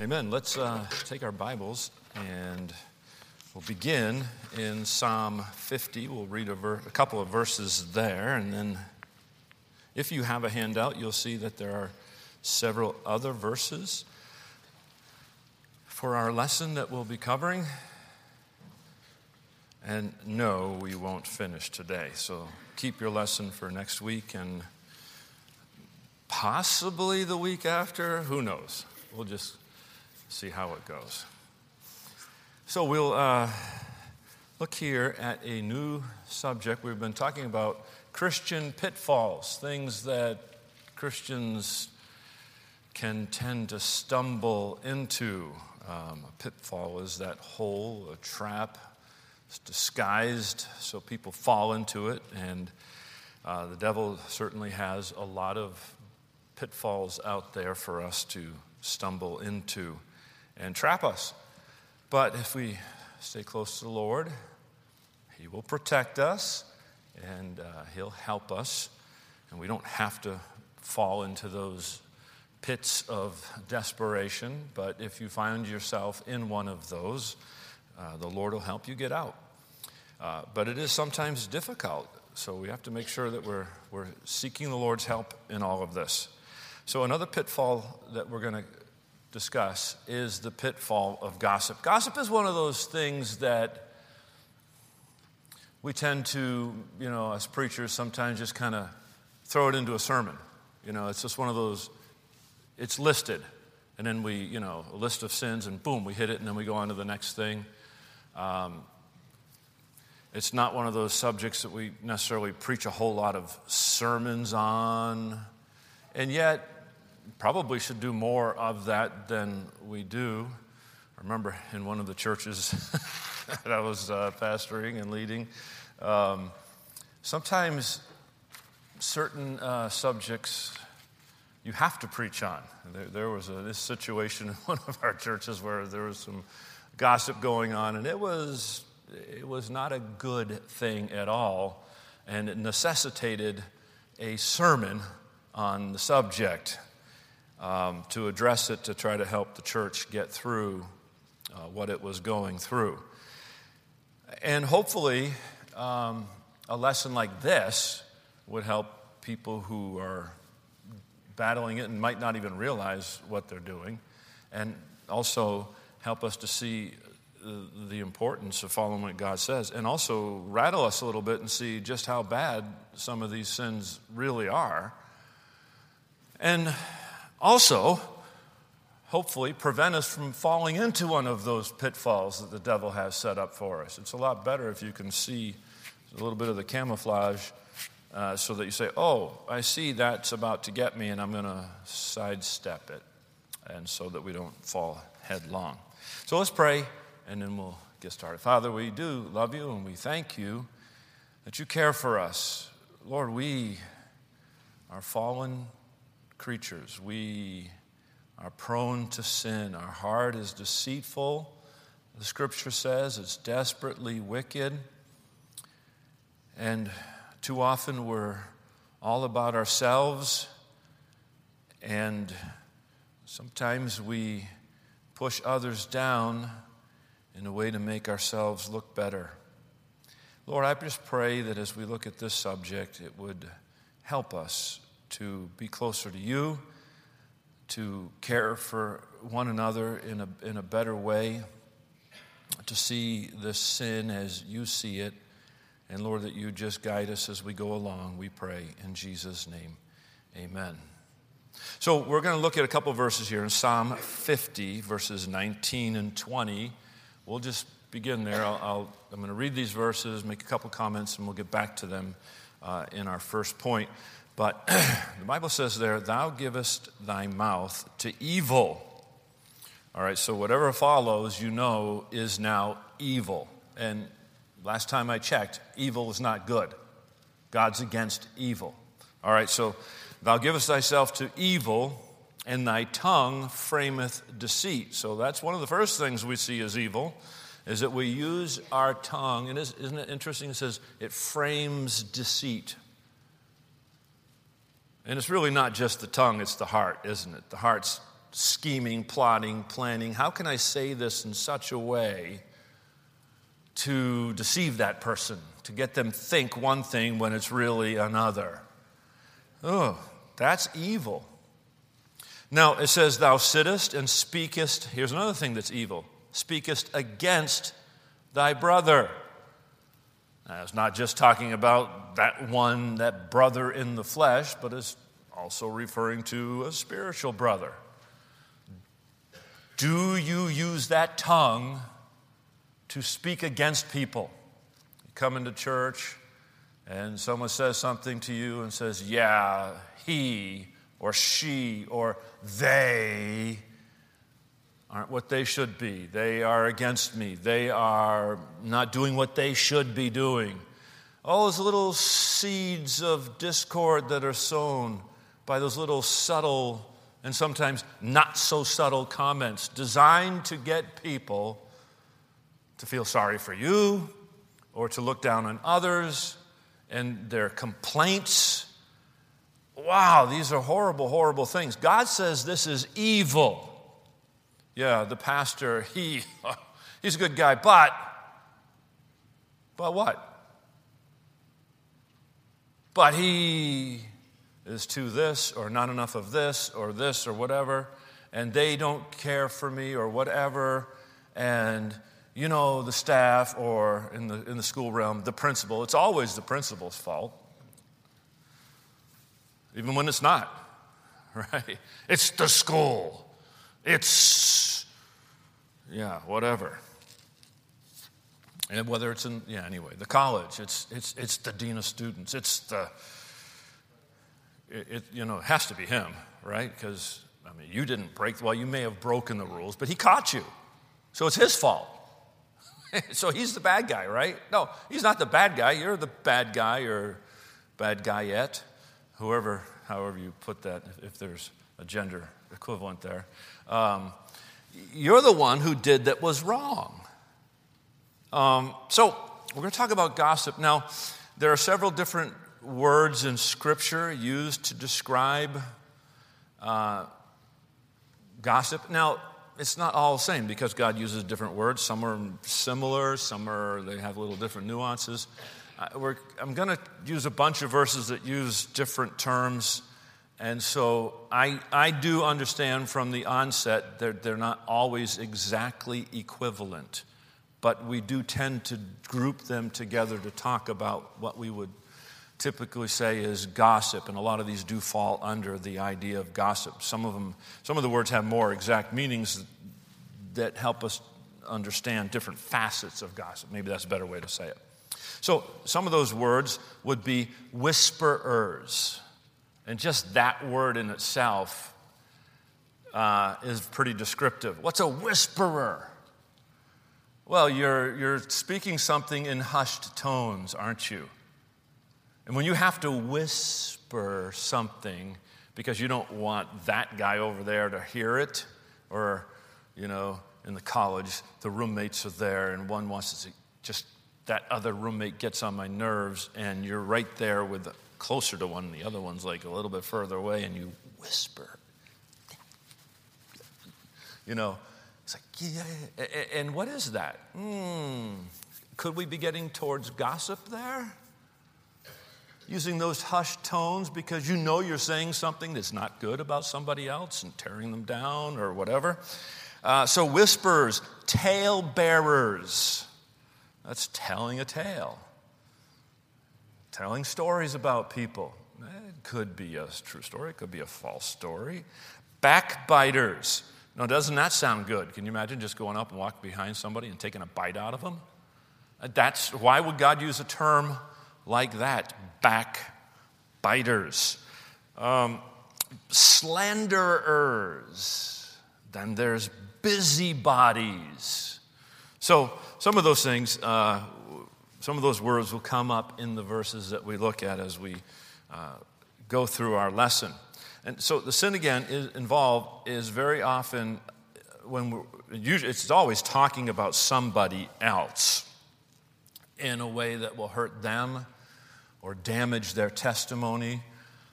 Amen. Let's uh, take our Bibles and we'll begin in Psalm 50. We'll read a, ver- a, couple of verses there, and then if you have a handout, you'll see that there are several other verses for our lesson that we'll be covering. And no, we won't finish today. So keep your lesson for next week and possibly the week after. Who knows? We'll just see how it goes. So we'll uh, look here at a new subject. We've been talking about Christian pitfalls, things that Christians can tend to stumble into. Um, a pitfall is that hole, a trap. It's disguised so people fall into it, and uh, the devil certainly has a lot of pitfalls out there for us to stumble into and trap us. But if we stay close to the Lord, He will protect us and uh, He'll help us. And we don't have to fall into those pits of desperation. But if you find yourself in one of those, uh, the Lord will help you get out. Uh, but it is sometimes difficult. So we have to make sure that we're, we're seeking the Lord's help in all of this. So, another pitfall that we're going to discuss is the pitfall of gossip. Gossip is one of those things that we tend to, you know, as preachers, sometimes just kind of throw it into a sermon. You know, it's just one of those, it's listed. And then we, you know, a list of sins, and boom, we hit it, and then we go on to the next thing. Um, it's not one of those subjects that we necessarily preach a whole lot of sermons on. And yet, probably should do more of that than we do. I remember in one of the churches that I was uh, pastoring and leading, um, sometimes certain uh, subjects you have to preach on. There, there was a, this situation in one of our churches where there was some gossip going on, and it was, it was not a good thing at all, and it necessitated a sermon on the subject um, to address it to try to help the church get through uh, what it was going through. And hopefully, um, a lesson like this would help people who are battling it and might not even realize what they're doing, and also help us to see the importance of following what God says, and also rattle us a little bit and see just how bad some of these sins really are. And also, hopefully, prevent us from falling into one of those pitfalls that the devil has set up for us. It's a lot better if you can see a little bit of the camouflage uh, so that you say, Oh, I see that's about to get me, and I'm going to sidestep it, and so that we don't fall headlong. So let's pray, and then we'll get started. Father, we do love you, and we thank you that you care for us. Lord, we are fallen creatures. We are prone to sin. Our heart is deceitful. The scripture says it's desperately wicked. And too often we're all about ourselves. And sometimes we push others down in a way to make ourselves look better. Lord, I just pray that as we look at this subject, it would help us to be closer to you, to care for one another in a, in a better way, to see the sin as you see it. And Lord, that you just guide us as we go along, we pray in Jesus' name. Amen. So we're going to look at a couple verses here in Psalm 50, verses 19 and 20. We'll just begin there. i am going to read these verses, make a couple comments, and we'll get back to them uh, in our first point. But the Bible says there, Thou givest thy mouth to evil. All right, so whatever follows, you know, is now evil. And last time I checked, evil is not good. God's against evil. All right, so thou givest thyself to evil, and thy tongue frameth deceit. So that's one of the first things we see as evil, is that we use our tongue. And isn't it interesting? It says it frames deceit. And it's really not just the tongue, it's the heart, isn't it? The heart's scheming, plotting, planning. How can I say this in such a way to deceive that person, to get them think one thing when it's really another? Oh, that's evil. Now, it says, Thou sittest and speakest. Here's another thing that's evil speakest against thy brother. Now, it's not just talking about that one, that brother in the flesh, but it's also referring to a spiritual brother. Do you use that tongue to speak against people? You come into church and someone says something to you and says, Yeah, he or she or they aren't what they should be. They are against me. They are not doing what they should be doing. All those little seeds of discord that are sown by those little subtle and sometimes not so subtle comments designed to get people to feel sorry for you or to look down on others and their complaints. Wow, these are horrible, horrible things. God says this is evil. Yeah, the pastor, he, he's a good guy, but, but what? But he is too this or not enough of this or this or whatever, and they don't care for me or whatever, and you know, the staff or in the, in the school realm, the principal, it's always the principal's fault, even when it's not, right? It's the school. It's, yeah, whatever. And whether it's in, yeah, anyway, the college, it's, it's, it's the dean of students, it's the, it, it you know, it has to be him, right? Because, I mean, you didn't break, well, you may have broken the rules, but he caught you. So it's his fault. so he's the bad guy, right? No, he's not the bad guy. You're the bad guy or bad guy yet, whoever, however you put that, if there's a gender equivalent there. Um, you're the one who did that was wrong. Um, so we're going to talk about gossip. Now, there are several different words in Scripture used to describe uh, gossip. Now, it's not all the same because God uses different words. Some are similar, some are, they have little different nuances. Uh, I'm going to use a bunch of verses that use different terms. And so I, I do understand from the onset that they're not always exactly equivalent, but we do tend to group them together to talk about what we would typically say is gossip, and a lot of these do fall under the idea of gossip. Some of them, some of the words have more exact meanings that help us understand different facets of gossip. Maybe that's a better way to say it. So, some of those words would be whisperers. And just that word in itself uh, is pretty descriptive. What's a whisperer? Well, you're, you're speaking something in hushed tones, aren't you? And when you have to whisper something because you don't want that guy over there to hear it, or, you know, in the college, the roommates are there and one wants to just, that other roommate gets on my nerves, and you're right there with closer to one, the other one's like a little bit further away, and you whisper. You know, it's like, yeah. And what is that? Hmm. Could we be getting towards gossip there? using those hushed tones because you know you're saying something that's not good about somebody else and tearing them down or whatever. Uh, so, whispers, tale bearers. That's telling a tale, telling stories about people. It could be a true story, it could be a false story. Backbiters. Now, doesn't that sound good? Can you imagine just going up and walking behind somebody and taking a bite out of them? That's why would God use a term like that? backbiters, um, slanderers. Then there's busybodies. So, some of those things, uh, some of those words will come up in the verses that we look at as we uh, go through our lesson. And so, the sin again is involved is very often when we're, it's always talking about somebody else in a way that will hurt them or damage their testimony,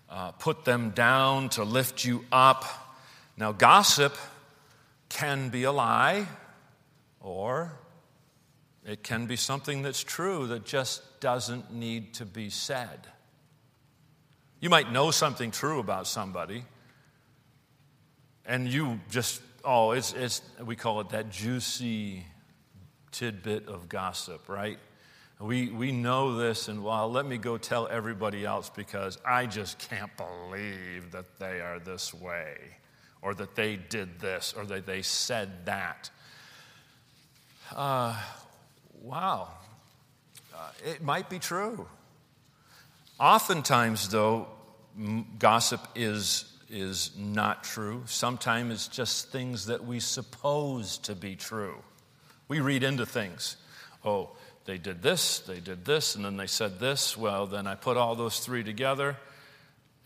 uh, put them down to lift you up. Now, gossip can be a lie, or it can be something that's true that just doesn't need to be said. You might know something true about somebody, and you just, oh, it's, it's we call it that juicy tidbit of gossip, right? We, we know this, and well, let me go tell everybody else because I just can't believe that they are this way, or that they did this, or that they said that. Uh, wow, uh, it might be true. Oftentimes, though, gossip is, is not true. Sometimes it's just things that we suppose to be true. We read into things. Oh, they did this, they did this, and then they said this. Well, then I put all those three together,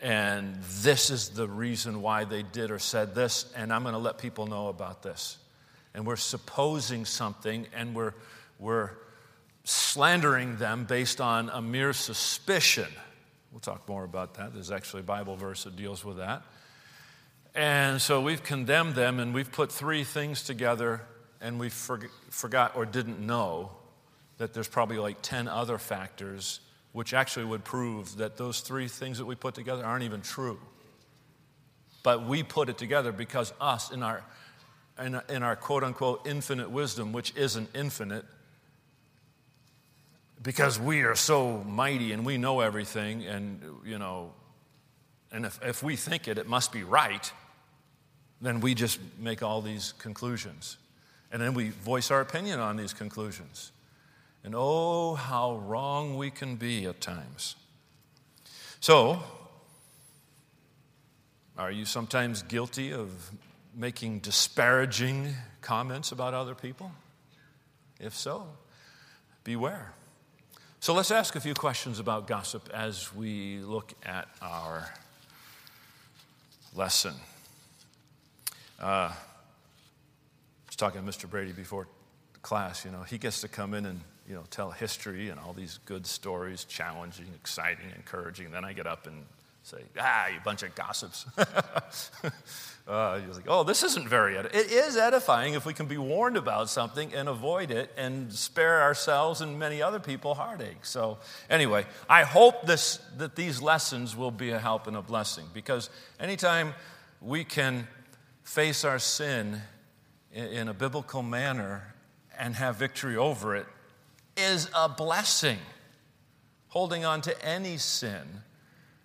and this is the reason why they did or said this, and I'm going to let people know about this. And we're supposing something, and we're, we're slandering them based on a mere suspicion. We'll talk more about that. There's actually a Bible verse that deals with that. And so we've condemned them, and we've put three things together, and we forgot or didn't know that there's probably like 10 other factors which actually would prove that those three things that we put together aren't even true. But we put it together because us, in our, in, in our quote unquote infinite wisdom, which isn't infinite, because we are so mighty and we know everything, and, you know, and if, if we think it, it must be right, then we just make all these conclusions. And then we voice our opinion on these conclusions. And oh, how wrong we can be at times. So, are you sometimes guilty of making disparaging comments about other people? If so, beware. So let's ask a few questions about gossip as we look at our lesson. Uh, I was talking to Mr. Brady before class, you know, he gets to come in and you know, tell history and all these good stories, challenging, exciting, encouraging. Then I get up and say, ah, you bunch of gossips. uh, he's like, oh, this isn't very edifying. It is edifying if we can be warned about something and avoid it and spare ourselves and many other people heartache. So, anyway, I hope this, that these lessons will be a help and a blessing because anytime we can face our sin in, in a biblical manner and have victory over it, is a blessing. Holding on to any sin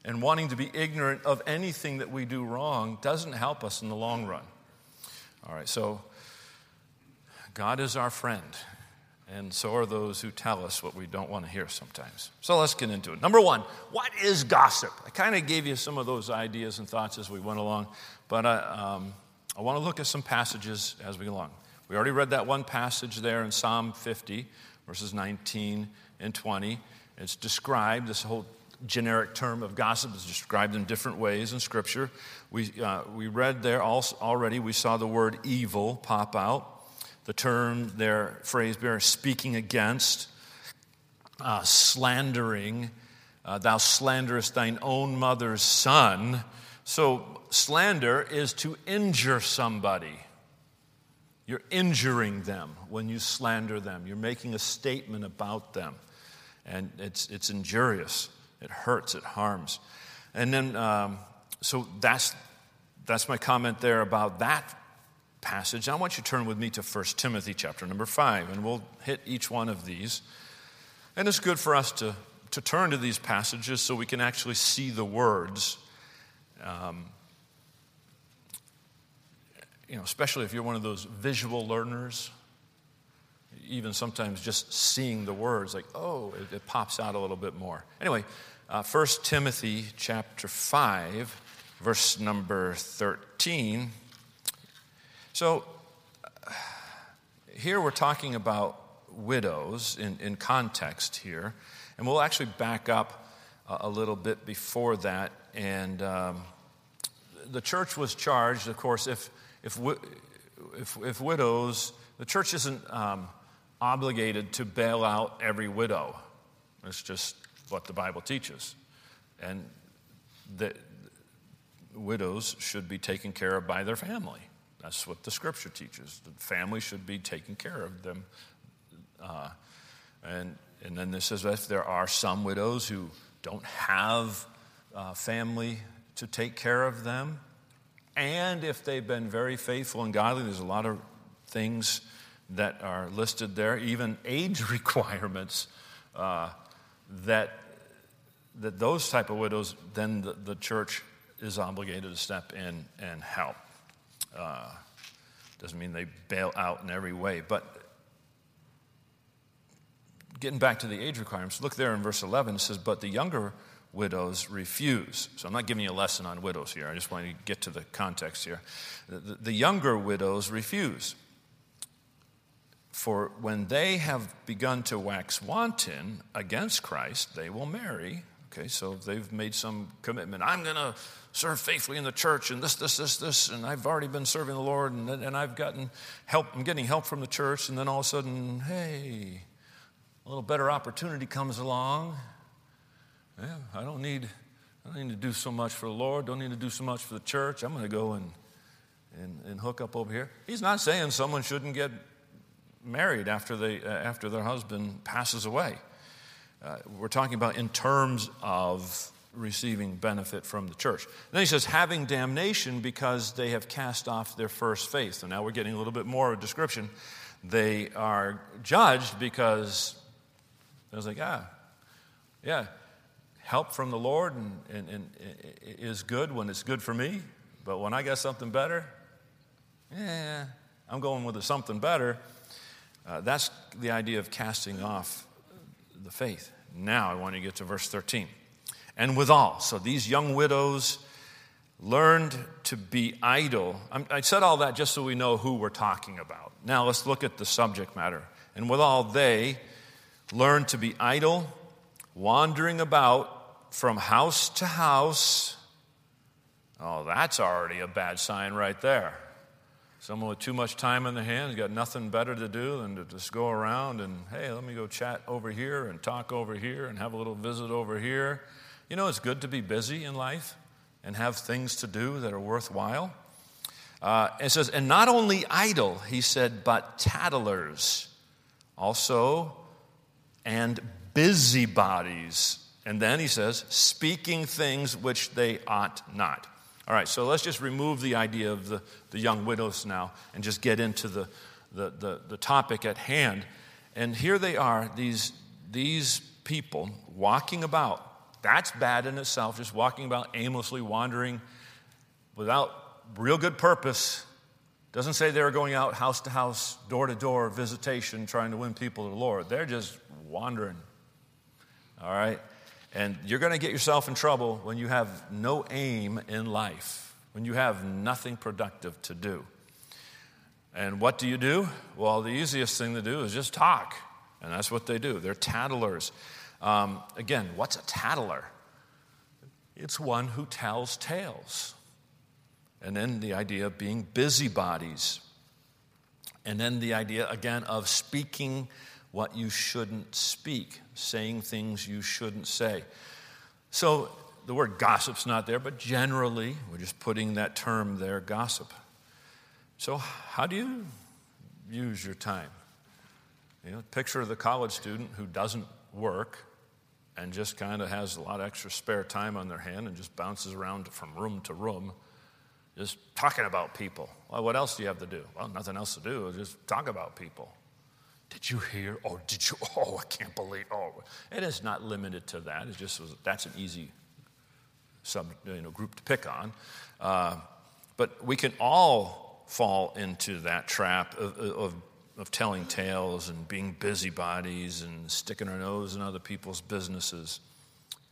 and wanting to be ignorant of anything that we do wrong doesn't help us in the long run. All right, so God is our friend, and so are those who tell us what we don't want to hear sometimes. So let's get into it. Number one, what is gossip? I kind of gave you some of those ideas and thoughts as we went along, but I, um, I want to look at some passages as we go along. We already read that one passage there in Psalm 50 verses 19 and 20. It's described, this whole generic term of gossip is described in different ways in Scripture. We, uh, we read there also, already, we saw the word evil pop out. The term there, phrase there, speaking against, uh, slandering. Uh, thou slanderest thine own mother's son. So, slander is to injure somebody. You're injuring them when you slander them. You're making a statement about them. And it's, it's injurious. It hurts. It harms. And then, um, so that's, that's my comment there about that passage. I want you to turn with me to 1 Timothy chapter number 5, and we'll hit each one of these. And it's good for us to, to turn to these passages so we can actually see the words. Um, you know, especially if you're one of those visual learners, even sometimes just seeing the words, like, oh, it, it pops out a little bit more. Anyway, uh, 1 Timothy chapter 5, verse number 13. So here we're talking about widows in, in context here, and we'll actually back up a, a little bit before that. And um, the church was charged, of course, if if, if, if widows, the church isn't um, obligated to bail out every widow. It's just what the Bible teaches. And the, widows should be taken care of by their family. That's what the scripture teaches. The family should be taking care of them. Uh, and, and then this says if there are some widows who don't have uh, family to take care of them, and if they've been very faithful and godly, there's a lot of things that are listed there, even age requirements uh, that that those type of widows, then the, the church is obligated to step in and help. Uh, doesn't mean they bail out in every way, but getting back to the age requirements, look there in verse 11. It says, "But the younger widows refuse." So I'm not giving you a lesson on widows here. I just want to get to the context here. The, the younger widows refuse. For when they have begun to wax wanton against Christ, they will marry. Okay, so they've made some commitment. I'm going to serve faithfully in the church and this, this, this, this, and I've already been serving the Lord and, and I've gotten help, I'm getting help from the church, and then all of a sudden, hey, a little better opportunity comes along. Yeah, I don't need, I don't need to do so much for the Lord, don't need to do so much for the church. I'm going to go and, and, and hook up over here. He's not saying someone shouldn't get married after, they, uh, after their husband passes away. Uh, we're talking about in terms of receiving benefit from the church. then he says, having damnation because they have cast off their first faith. So now we're getting a little bit more of a description. They are judged because I was like, ah, yeah, help from the Lord and, and, and is good when it's good for me, but when I got something better, yeah, I'm going with something better. Uh, that's the idea of casting off the faith. Now I want to get to verse 13. And withal, so these young widows learned to be idle. I said all that just so we know who we're talking about. Now let's look at the subject matter. And withal, they learned to be idle, wandering about from house to house. Oh, that's already a bad sign right there. Someone with too much time in their hands, got nothing better to do than to just go around and, hey, let me go chat over here and talk over here and have a little visit over here. You know, it's good to be busy in life and have things to do that are worthwhile. Uh, it says, and not only idle, he said, but tattlers also, and busybodies. And then he says, speaking things which they ought not. All right, so let's just remove the idea of the, the young widows now and just get into the, the, the, the topic at hand. And here they are, these, these people walking about. That's bad in itself, just walking about aimlessly, wandering without real good purpose. Doesn't say they're going out house to house, door to door, visitation, trying to win people to the Lord. They're just wandering. All right? And you're going to get yourself in trouble when you have no aim in life, when you have nothing productive to do. And what do you do? Well, the easiest thing to do is just talk. And that's what they do. They're tattlers. Um, again, what's a tattler? It's one who tells tales. And then the idea of being busybodies. And then the idea, again, of speaking what you shouldn't speak, saying things you shouldn't say. So the word gossip's not there, but generally, we're just putting that term there, gossip. So, how do you use your time? You know, picture the college student who doesn't work and just kind of has a lot of extra spare time on their hand and just bounces around from room to room, just talking about people. Well, what else do you have to do? Well, nothing else to do, just talk about people. Did you hear? Oh, did you? Oh, I can't believe. Oh, it is not limited to that. It just was, that's an easy sub, you know, group to pick on. Uh, but we can all fall into that trap of, of, of telling tales and being busybodies and sticking our nose in other people's businesses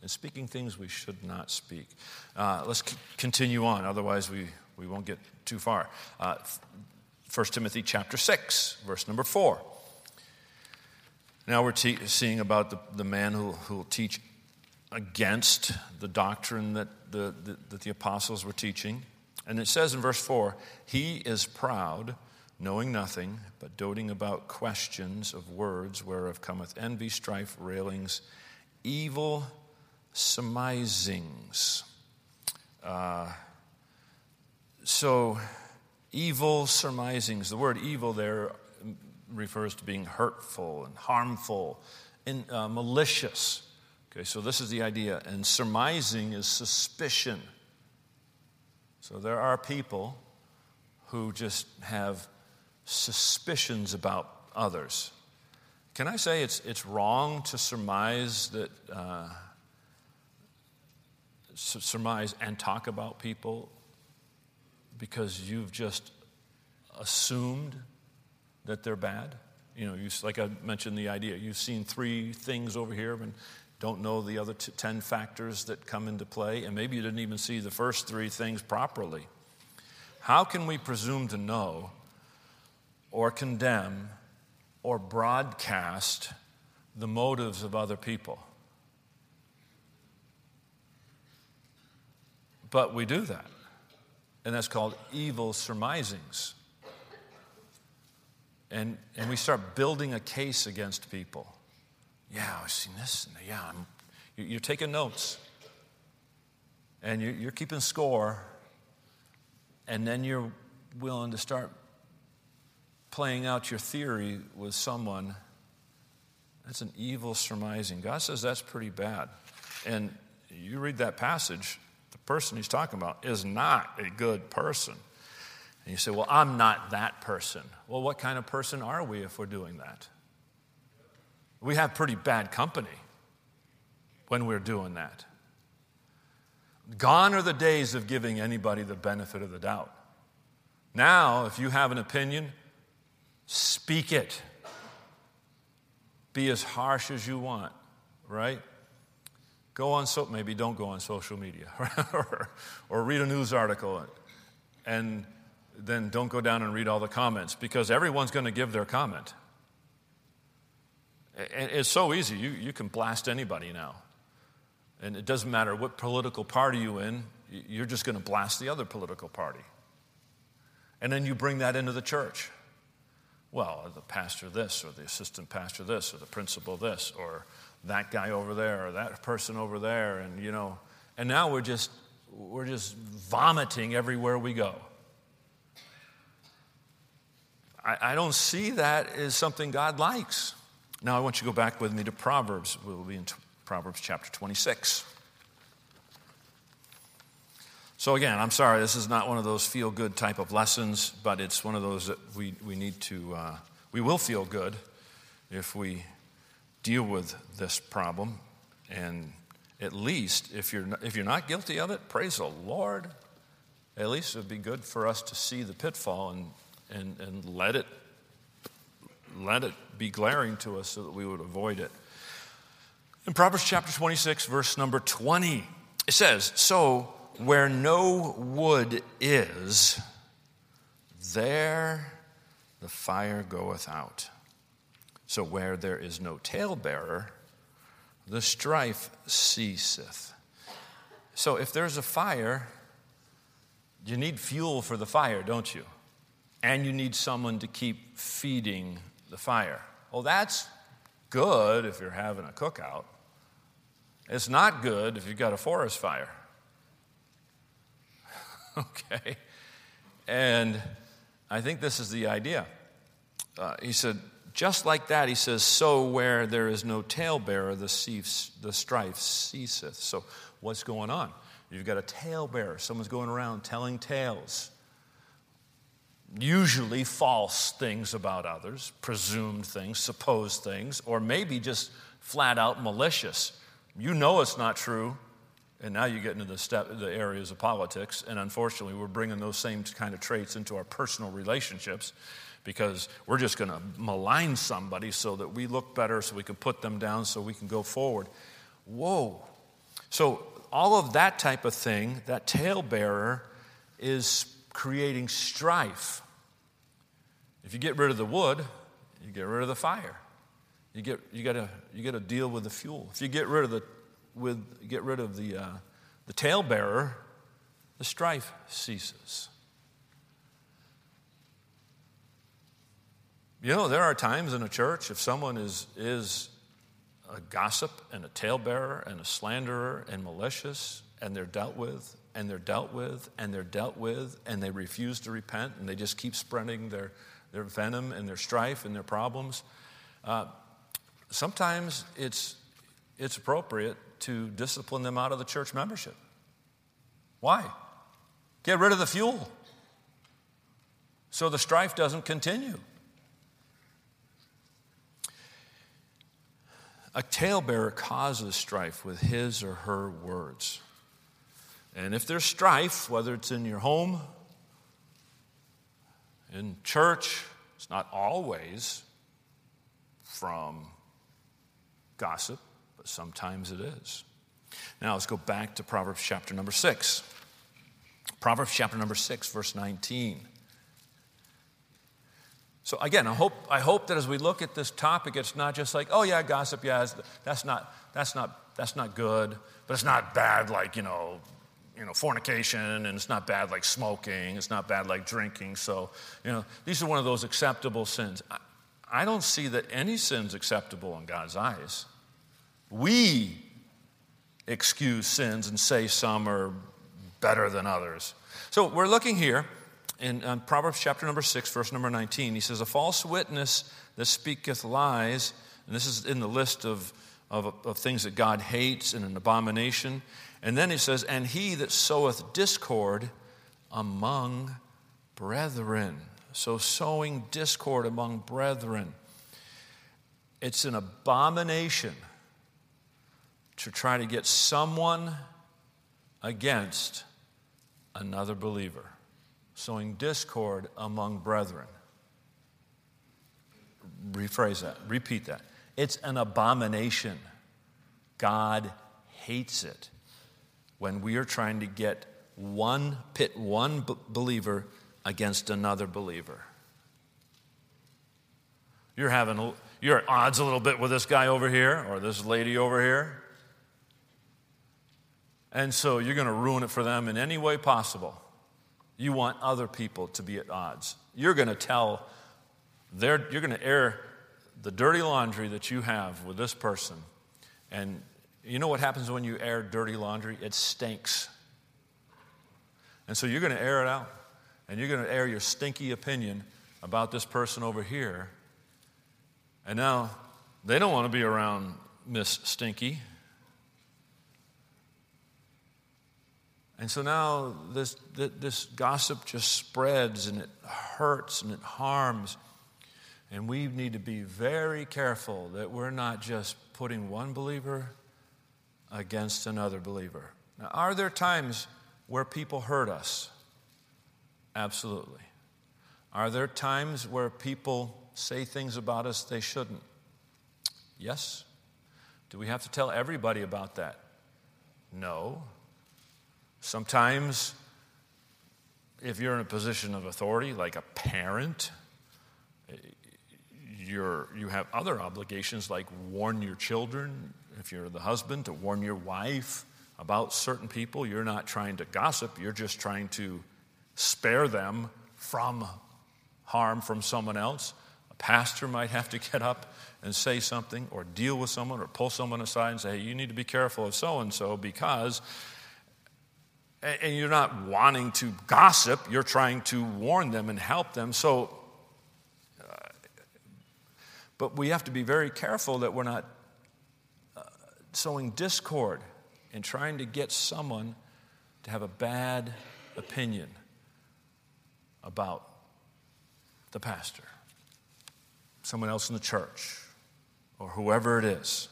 and speaking things we should not speak. Uh, let's c- continue on, otherwise, we, we won't get too far. Uh, 1 Timothy chapter 6, verse number 4. Now we're te- seeing about the, the man who will teach against the doctrine that the, the, that the apostles were teaching. And it says in verse 4 He is proud, knowing nothing, but doting about questions of words, whereof cometh envy, strife, railings, evil surmisings. Uh, so, evil surmisings, the word evil there refers to being hurtful and harmful and uh, malicious. Okay, so this is the idea. And surmising is suspicion. So there are people who just have suspicions about others. Can I say it's, it's wrong to surmise that, uh, surmise and talk about people because you've just assumed that they're bad? You know, you, like I mentioned the idea, you've seen three things over here and don't know the other t- 10 factors that come into play, and maybe you didn't even see the first three things properly. How can we presume to know or condemn or broadcast the motives of other people? But we do that, and that's called evil surmisings. And, and we start building a case against people. Yeah, I've seen this. And yeah, I'm, you're taking notes. And you're, you're keeping score. And then you're willing to start playing out your theory with someone. That's an evil surmising. God says that's pretty bad. And you read that passage, the person he's talking about is not a good person. And you say, Well, I'm not that person. Well, what kind of person are we if we're doing that? We have pretty bad company when we're doing that. Gone are the days of giving anybody the benefit of the doubt. Now, if you have an opinion, speak it. Be as harsh as you want, right? Go on so maybe don't go on social media or, or read a news article and then don't go down and read all the comments because everyone's going to give their comment. It's so easy. You, you can blast anybody now. And it doesn't matter what political party you're in, you're just going to blast the other political party. And then you bring that into the church. Well, the pastor this, or the assistant pastor this, or the principal this, or that guy over there, or that person over there, and you know, and now we're just we're just vomiting everywhere we go. I, I don't see that as something God likes. Now, I want you to go back with me to Proverbs. We'll be in Proverbs chapter 26. So, again, I'm sorry, this is not one of those feel good type of lessons, but it's one of those that we, we need to, uh, we will feel good if we deal with this problem. And at least, if you're, not, if you're not guilty of it, praise the Lord. At least it would be good for us to see the pitfall and, and, and let it let it be glaring to us so that we would avoid it. In Proverbs chapter 26, verse number 20, it says, So where no wood is, there the fire goeth out. So where there is no talebearer, the strife ceaseth. So if there's a fire, you need fuel for the fire, don't you? And you need someone to keep feeding the fire. Well, that's good if you're having a cookout. It's not good if you've got a forest fire. okay? And I think this is the idea. Uh, he said, just like that, he says, so where there is no talebearer, the, the strife ceaseth. So what's going on? You've got a talebearer. Someone's going around telling tales usually false things about others, presumed things, supposed things, or maybe just flat out malicious. You know it's not true, and now you get into the, step, the areas of politics, and unfortunately, we're bringing those same kind of traits into our personal relationships because we're just going to malign somebody so that we look better, so we can put them down, so we can go forward. Whoa. So, all of that type of thing, that talebearer, is creating strife. If you get rid of the wood, you get rid of the fire. You get you got to you got to deal with the fuel. If you get rid of the with get rid of the uh, the talebearer, the strife ceases. You know, there are times in a church if someone is is a gossip and a talebearer and a slanderer and malicious and they're dealt with and they're dealt with and they're dealt with and they refuse to repent and they just keep spreading their, their venom and their strife and their problems. Uh, sometimes it's, it's appropriate to discipline them out of the church membership. Why? Get rid of the fuel so the strife doesn't continue. A talebearer causes strife with his or her words. And if there's strife, whether it's in your home, in church, it's not always from gossip, but sometimes it is. Now let's go back to Proverbs chapter number 6. Proverbs chapter number 6, verse 19. So again, I hope, I hope that as we look at this topic, it's not just like, oh yeah, gossip, yeah, that's not, that's not, that's not good, but it's not bad like, you know, you know, fornication, and it's not bad like smoking, it's not bad like drinking. So, you know, these are one of those acceptable sins. I, don't see that any sin's acceptable in God's eyes. We excuse sins and say some are better than others. So we're looking here in um, Proverbs chapter number 6, verse number 19. He says, A false witness that speaketh lies, and this is in the list of, of, of things that God hates and an abomination. And then he says, And he that soweth discord among brethren. So, sowing discord among brethren. It's an abomination to try to get someone against another believer, sowing discord among brethren. Rephrase that, repeat that. It's an abomination. God hates it when we are trying to get one, pit one b- believer against another believer. You're having, you're at odds a little bit with this guy over here or this lady over here. And so you're going to ruin it for them in any way possible. You want other people to be at odds. You're going to tell, their, you're going to air the dirty laundry that you have with this person. And you know what happens when you air dirty laundry? It stinks. And so you're going to air it out. And you're going to air your stinky opinion about this person over here. And now they don't want to be around Miss Stinky. And so now this, this gossip just spreads and it hurts and it harms. And we need to be very careful that we're not just putting one believer against another believer. Now, are there times where people hurt us? Absolutely. Are there times where people say things about us they shouldn't? Yes. Do we have to tell everybody about that? No. Sometimes, if you're in a position of authority, like a parent, eh, you're, you have other obligations like warn your children, if you're the husband, to warn your wife about certain people. You're not trying to gossip, you're just trying to spare them from harm from someone else. A pastor might have to get up and say something or deal with someone or pull someone aside and say, hey, you need to be careful of so and so because and you're not wanting to gossip, you're trying to warn them and help them. So, uh, but we have to be very careful that we're not sowing discord and trying to get someone to have a bad opinion about the pastor, someone else in the church, or whoever it is.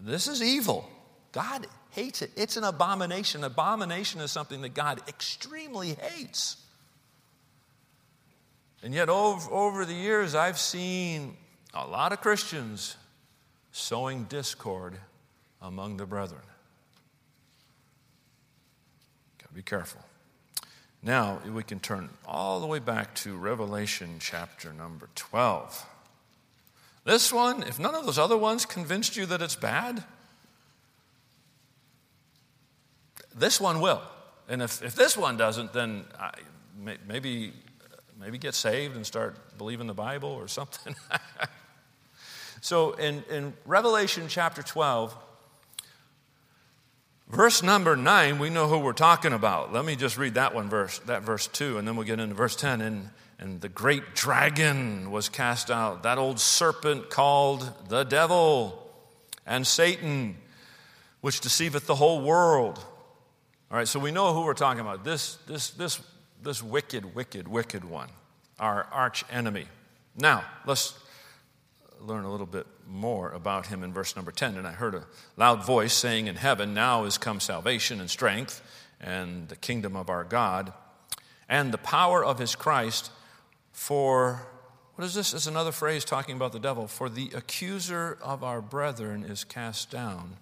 This is evil. God hates it. It's an abomination. Abomination is something that God extremely hates. And yet, over, over the years, I've seen a lot of Christians sowing discord among the brethren. Got to be careful. Now, we can turn all the way back to Revelation chapter number 12. This one, if none of those other ones convinced you that it's bad, This one will. And if, if this one doesn't, then I, maybe, maybe get saved and start believing the Bible or something. so in, in Revelation chapter 12, Verse number nine, we know who we're talking about. Let me just read that one verse, that verse two, and then we'll get into verse 10. And, and the great dragon was cast out, that old serpent called the devil and Satan, which deceiveth the whole world. All right, so we know who we're talking about. This, this, this, this wicked, wicked, wicked one, our arch enemy. Now, let's learn a little bit more about him in verse number 10. And I heard a loud voice saying in heaven, Now is come salvation and strength and the kingdom of our God and the power of his Christ. For, what is this? Is another phrase talking about the devil. For the accuser of our brethren is cast down,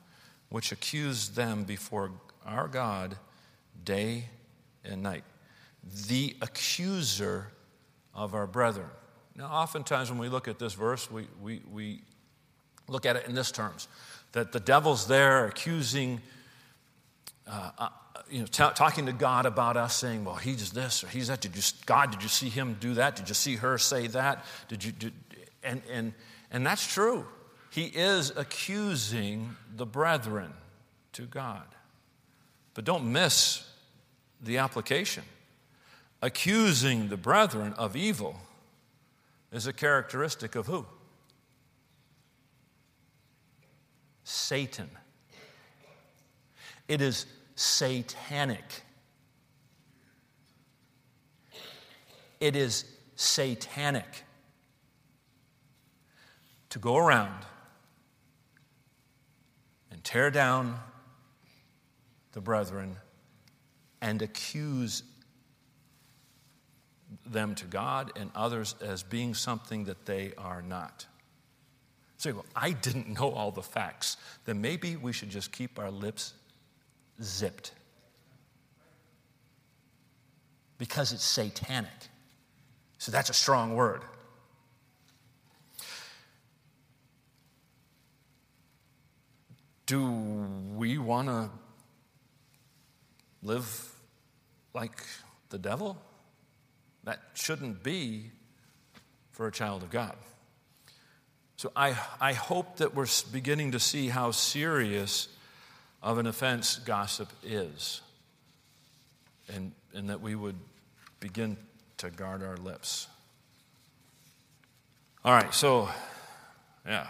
which accused them before our God day and night. The accuser of our brethren. Now, oftentimes when we look at this verse, we, we, we look at it in this terms that the devil's there accusing, uh, uh, you know, t- talking to God about us, saying, well, he's this or he's that. Did you, God, did you see him do that? Did you see her say that? Did you, did, and, and, and that's true. He is accusing the brethren to God. But don't miss the application. Accusing the brethren of evil is a characteristic of who? Satan. It is satanic. It is satanic to go around and tear down the brethren and accuse them to God and others as being something that they are not. So, well, I didn't know all the facts. Then maybe we should just keep our lips zipped. Because it's satanic. So that's a strong word. Do we want to live like the devil? That shouldn't be for a child of God. So I, I hope that we're beginning to see how serious of an offense gossip is, and, and that we would begin to guard our lips. All right, so, yeah.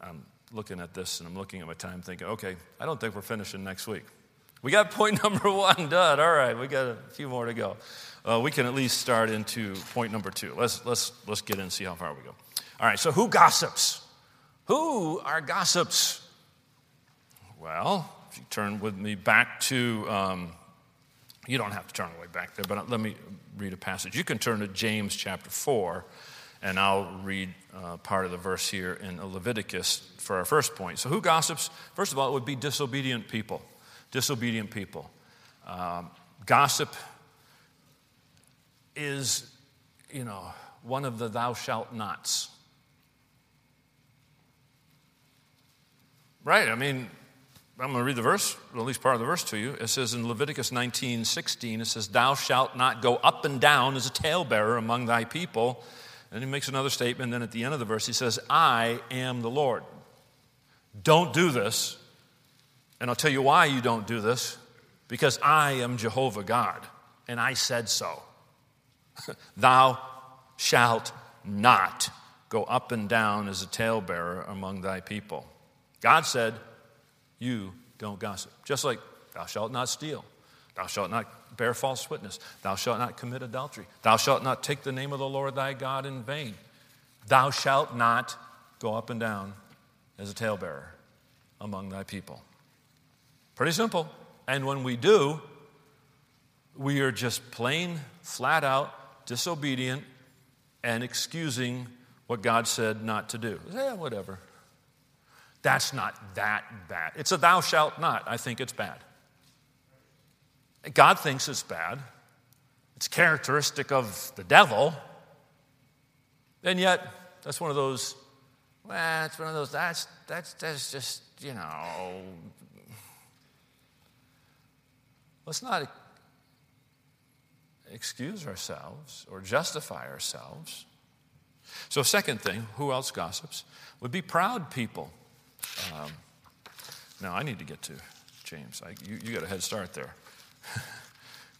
I'm looking at this and I'm looking at my time thinking, okay, I don't think we're finishing next week. We got point number one done. All right, we got a few more to go. Uh, we can at least start into point number two. Let's, let's, let's get in and see how far we go. All right, so who gossips? Who are gossips? Well, if you turn with me back to, um, you don't have to turn way back there, but let me read a passage. You can turn to James chapter 4, and I'll read uh, part of the verse here in Leviticus for our first point. So, who gossips? First of all, it would be disobedient people disobedient people. Um, gossip is, you know, one of the thou shalt nots. Right? I mean, I'm going to read the verse, at least part of the verse to you. It says in Leviticus 19 16, it says, Thou shalt not go up and down as a talebearer among thy people. And he makes another statement. Then at the end of the verse, he says, I am the Lord. Don't do this and I'll tell you why you don't do this because I am Jehovah God, and I said so. Thou shalt not go up and down as a talebearer among thy people. God said, You don't gossip. Just like, Thou shalt not steal. Thou shalt not bear false witness. Thou shalt not commit adultery. Thou shalt not take the name of the Lord thy God in vain. Thou shalt not go up and down as a talebearer among thy people. Pretty simple. And when we do, we are just plain, flat out disobedient and excusing what God said not to do. Yeah, whatever. That's not that bad. It's a thou shalt not. I think it's bad. God thinks it's bad. It's characteristic of the devil. And yet, that's one of those, well, it's one of those, that's, that's, that's just, you know, Let's not excuse ourselves or justify ourselves. So, second thing, who else gossips? Would be proud people. Um, Now, I need to get to James. I, you, you got a head start there.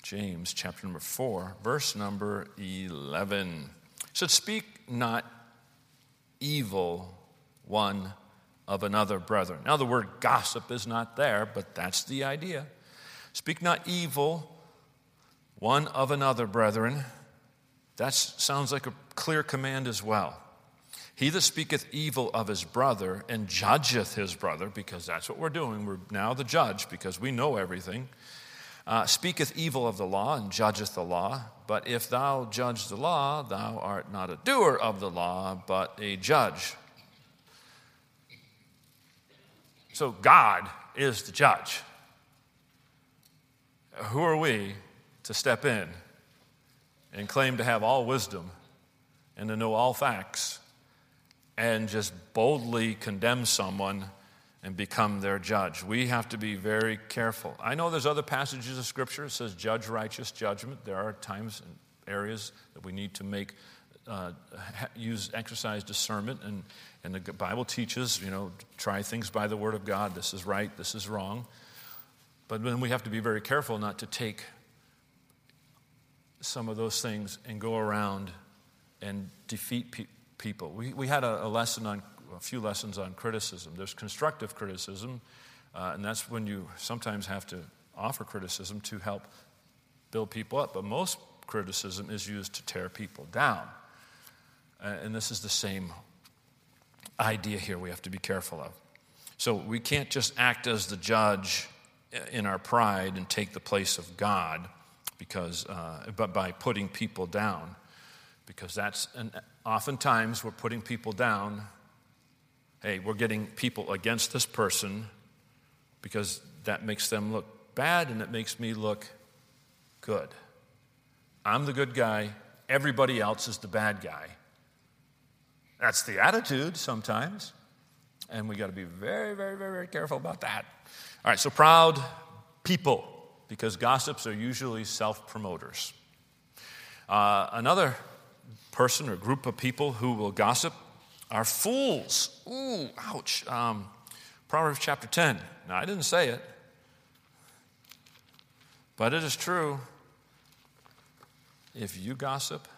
James chapter number 4, verse number 11. It said, Speak not evil one of another, brethren. Now, the word gossip is not there, but that's the idea. Speak not evil one of another, brethren. That sounds like a clear command as well. He that speaketh evil of his brother and judgeth his brother, because that's what we're doing, we're now the judge because we know everything, uh, speaketh evil of the law and judgeth the law. But if thou judge the law, thou art not a doer of the law, but a judge. So God is the judge. Who are we to step in and claim to have all wisdom and to know all facts and just boldly condemn someone and become their judge. We have to be very careful. I know there's other passages of Scripture that says judge righteous judgment. There are times and areas that we need to make uh, use exercise discernment and, and the bible teaches you know try things by the word of god this is right this is wrong but then we have to be very careful not to take some of those things and go around and defeat pe- people. We, we had a, a, lesson on, a few lessons on criticism. There's constructive criticism, uh, and that's when you sometimes have to offer criticism to help build people up. But most criticism is used to tear people down. Uh, and this is the same idea here we have to be careful of. So we can't just act as the judge in our pride and take the place of God because, uh, but by putting people down because that's an, oftentimes we're putting people down. Hey, we're getting people against this person because that makes them look bad and it makes me look good. I'm the good guy, everybody else is the bad guy. That's the attitude sometimes. And we got to be very, very, very, very careful about that. All right, so proud people, because gossips are usually self promoters. Uh, another person or group of people who will gossip are fools. Ooh, ouch. Um, Proverbs chapter 10. Now, I didn't say it, but it is true. If you gossip,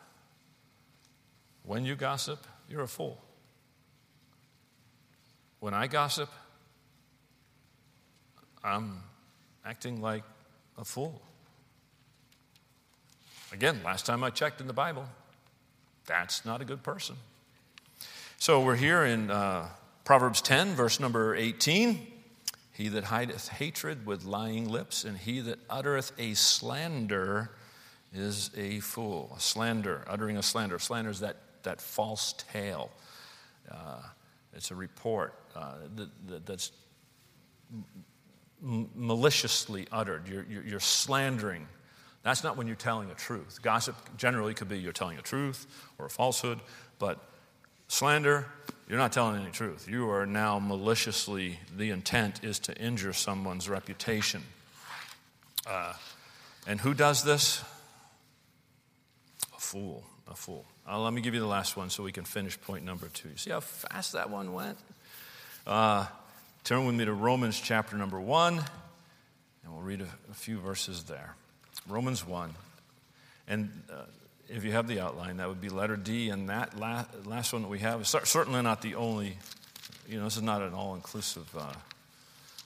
when you gossip, you're a fool. When I gossip, I'm acting like a fool. Again, last time I checked in the Bible, that's not a good person. So we're here in uh, Proverbs 10, verse number 18. He that hideth hatred with lying lips, and he that uttereth a slander is a fool. A slander, uttering a slander. Slander is that, that false tale. Uh, it's a report uh, that, that, that's maliciously uttered. You're, you're, you're slandering that's not when you're telling a truth. Gossip generally could be you're telling a truth or a falsehood, but slander, you're not telling any truth. You are now maliciously, the intent is to injure someone's reputation. Uh, and who does this? A fool, a fool. Uh, let me give you the last one so we can finish point number two. You see how fast that one went? Uh, turn with me to Romans chapter number one, and we'll read a, a few verses there. Romans 1. And uh, if you have the outline, that would be letter D. And that last, last one that we have is certainly not the only, you know, this is not an all inclusive uh,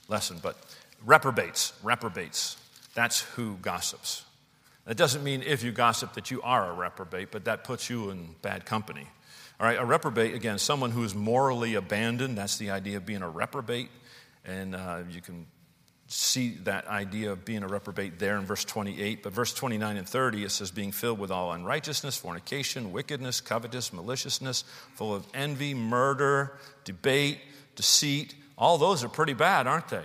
lesson, but reprobates, reprobates. That's who gossips. That doesn't mean if you gossip that you are a reprobate, but that puts you in bad company. All right, a reprobate, again, someone who is morally abandoned. That's the idea of being a reprobate. And uh, you can see that idea of being a reprobate there in verse 28. But verse 29 and 30, it says, being filled with all unrighteousness, fornication, wickedness, covetous, maliciousness, full of envy, murder, debate, deceit. All those are pretty bad, aren't they?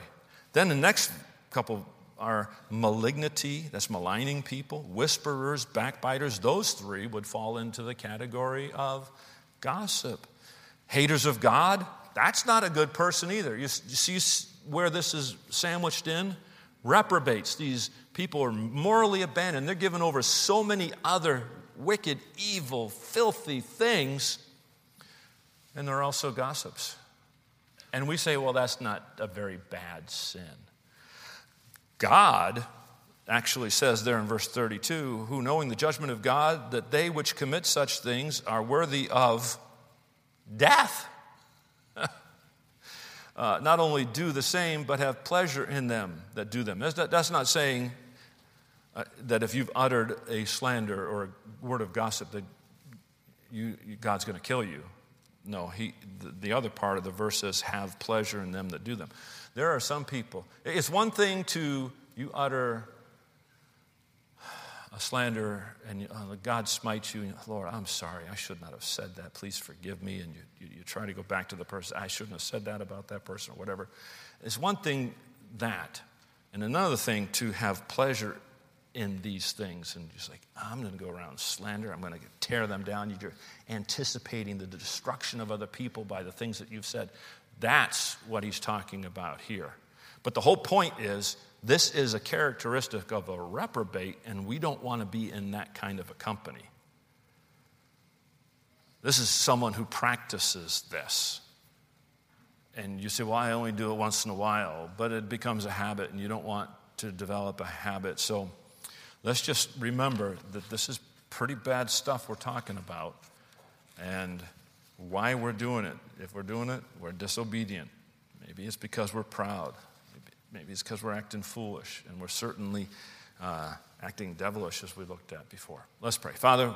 Then the next couple are malignity, that's maligning people, whisperers, backbiters. Those three would fall into the category of gossip. Haters of God, that's not a good person either. You, you see where this is sandwiched in? Reprobates. These people are morally abandoned. They're given over so many other wicked, evil, filthy things. And they're also gossips. And we say, well, that's not a very bad sin. God actually says there in verse 32 who, knowing the judgment of God, that they which commit such things are worthy of death. uh, not only do the same, but have pleasure in them that do them. That's not, that's not saying uh, that if you've uttered a slander or a word of gossip, that you, God's going to kill you. No, he, the, the other part of the verse says, have pleasure in them that do them. There are some people, it's one thing to you utter a slander and uh, God smites you, Lord, I'm sorry, I should not have said that. Please forgive me. And you, you, you try to go back to the person, I shouldn't have said that about that person or whatever. It's one thing that, and another thing to have pleasure in these things and just like, I'm going to go around slander, I'm going to tear them down. You're anticipating the destruction of other people by the things that you've said. That's what he's talking about here. But the whole point is this is a characteristic of a reprobate, and we don't want to be in that kind of a company. This is someone who practices this. And you say, well, I only do it once in a while, but it becomes a habit, and you don't want to develop a habit. So let's just remember that this is pretty bad stuff we're talking about, and why we're doing it. If we're doing it, we're disobedient. Maybe it's because we're proud. Maybe it's because we're acting foolish, and we're certainly uh, acting devilish as we looked at before. Let's pray. Father,